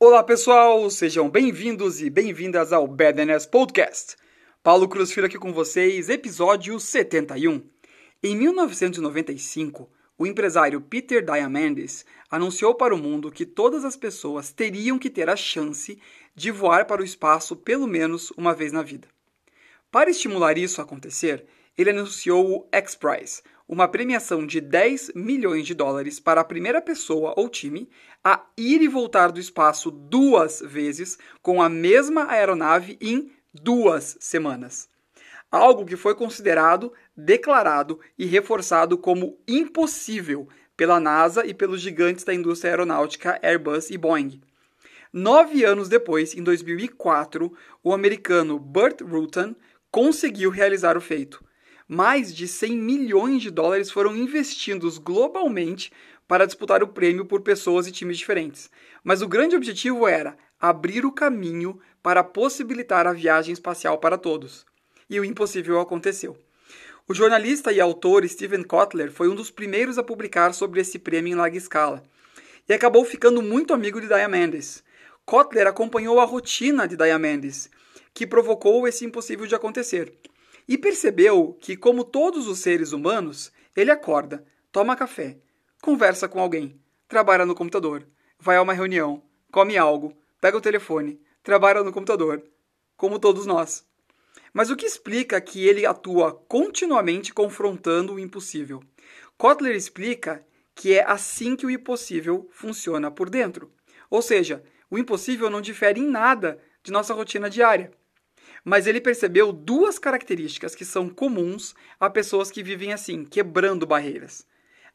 Olá pessoal, sejam bem-vindos e bem-vindas ao Badness Podcast. Paulo Cruz Filho aqui com vocês, episódio 71. Em 1995, o empresário Peter Diamandis anunciou para o mundo que todas as pessoas teriam que ter a chance de voar para o espaço pelo menos uma vez na vida. Para estimular isso a acontecer, ele anunciou o X-Prize, uma premiação de 10 milhões de dólares para a primeira pessoa ou time a ir e voltar do espaço duas vezes com a mesma aeronave em duas semanas. Algo que foi considerado, declarado e reforçado como impossível pela NASA e pelos gigantes da indústria aeronáutica Airbus e Boeing. Nove anos depois, em 2004, o americano Burt Rutan conseguiu realizar o feito mais de 100 milhões de dólares foram investidos globalmente para disputar o prêmio por pessoas e times diferentes. Mas o grande objetivo era abrir o caminho para possibilitar a viagem espacial para todos. E o impossível aconteceu. O jornalista e autor Steven Kotler foi um dos primeiros a publicar sobre esse prêmio em larga escala e acabou ficando muito amigo de Diamandis. Kotler acompanhou a rotina de Diamandis, que provocou esse impossível de acontecer e percebeu que, como todos os seres humanos, ele acorda, toma café, conversa com alguém, trabalha no computador, vai a uma reunião, come algo, pega o telefone, trabalha no computador, como todos nós. Mas o que explica que ele atua continuamente confrontando o impossível? Kotler explica que é assim que o impossível funciona por dentro. Ou seja, o impossível não difere em nada de nossa rotina diária mas ele percebeu duas características que são comuns a pessoas que vivem assim, quebrando barreiras.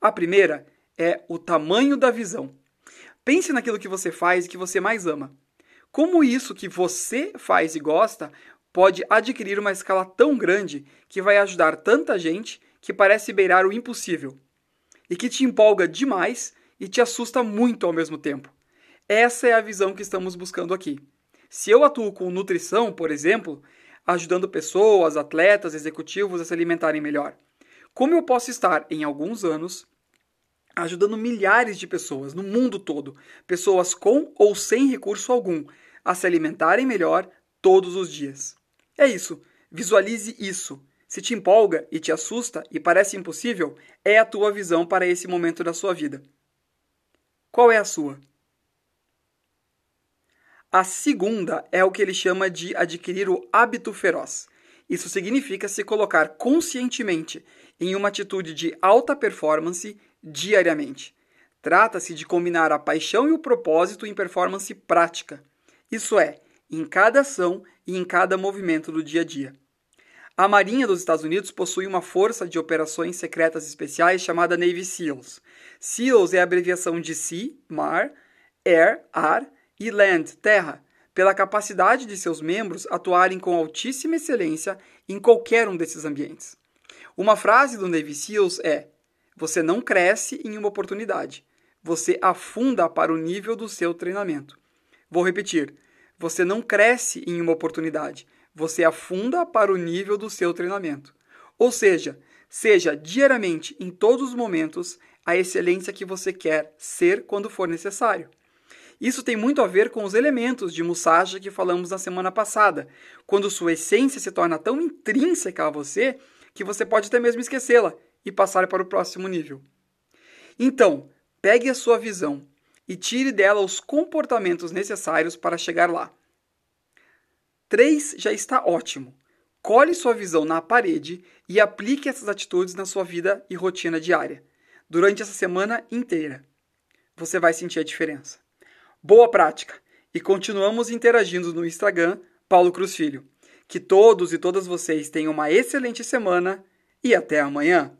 A primeira é o tamanho da visão. Pense naquilo que você faz e que você mais ama. Como isso que você faz e gosta pode adquirir uma escala tão grande que vai ajudar tanta gente que parece beirar o impossível e que te empolga demais e te assusta muito ao mesmo tempo. Essa é a visão que estamos buscando aqui. Se eu atuo com nutrição, por exemplo, ajudando pessoas, atletas, executivos a se alimentarem melhor, como eu posso estar em alguns anos ajudando milhares de pessoas no mundo todo, pessoas com ou sem recurso algum, a se alimentarem melhor todos os dias? É isso. Visualize isso. Se te empolga e te assusta e parece impossível, é a tua visão para esse momento da sua vida. Qual é a sua? A segunda é o que ele chama de adquirir o hábito feroz. Isso significa se colocar conscientemente em uma atitude de alta performance diariamente. Trata-se de combinar a paixão e o propósito em performance prática. Isso é, em cada ação e em cada movimento do dia a dia. A Marinha dos Estados Unidos possui uma força de operações secretas especiais chamada Navy SEALs. SEALs é a abreviação de Sea, mar, Air, ar e Land, terra, pela capacidade de seus membros atuarem com altíssima excelência em qualquer um desses ambientes. Uma frase do Navy SEALs é: Você não cresce em uma oportunidade, você afunda para o nível do seu treinamento. Vou repetir: Você não cresce em uma oportunidade, você afunda para o nível do seu treinamento. Ou seja, seja diariamente, em todos os momentos, a excelência que você quer ser quando for necessário. Isso tem muito a ver com os elementos de Musashi que falamos na semana passada, quando sua essência se torna tão intrínseca a você que você pode até mesmo esquecê-la e passar para o próximo nível. Então, pegue a sua visão e tire dela os comportamentos necessários para chegar lá. 3 já está ótimo. Cole sua visão na parede e aplique essas atitudes na sua vida e rotina diária, durante essa semana inteira. Você vai sentir a diferença. Boa prática! E continuamos interagindo no Instagram, Paulo Cruz Filho. Que todos e todas vocês tenham uma excelente semana e até amanhã!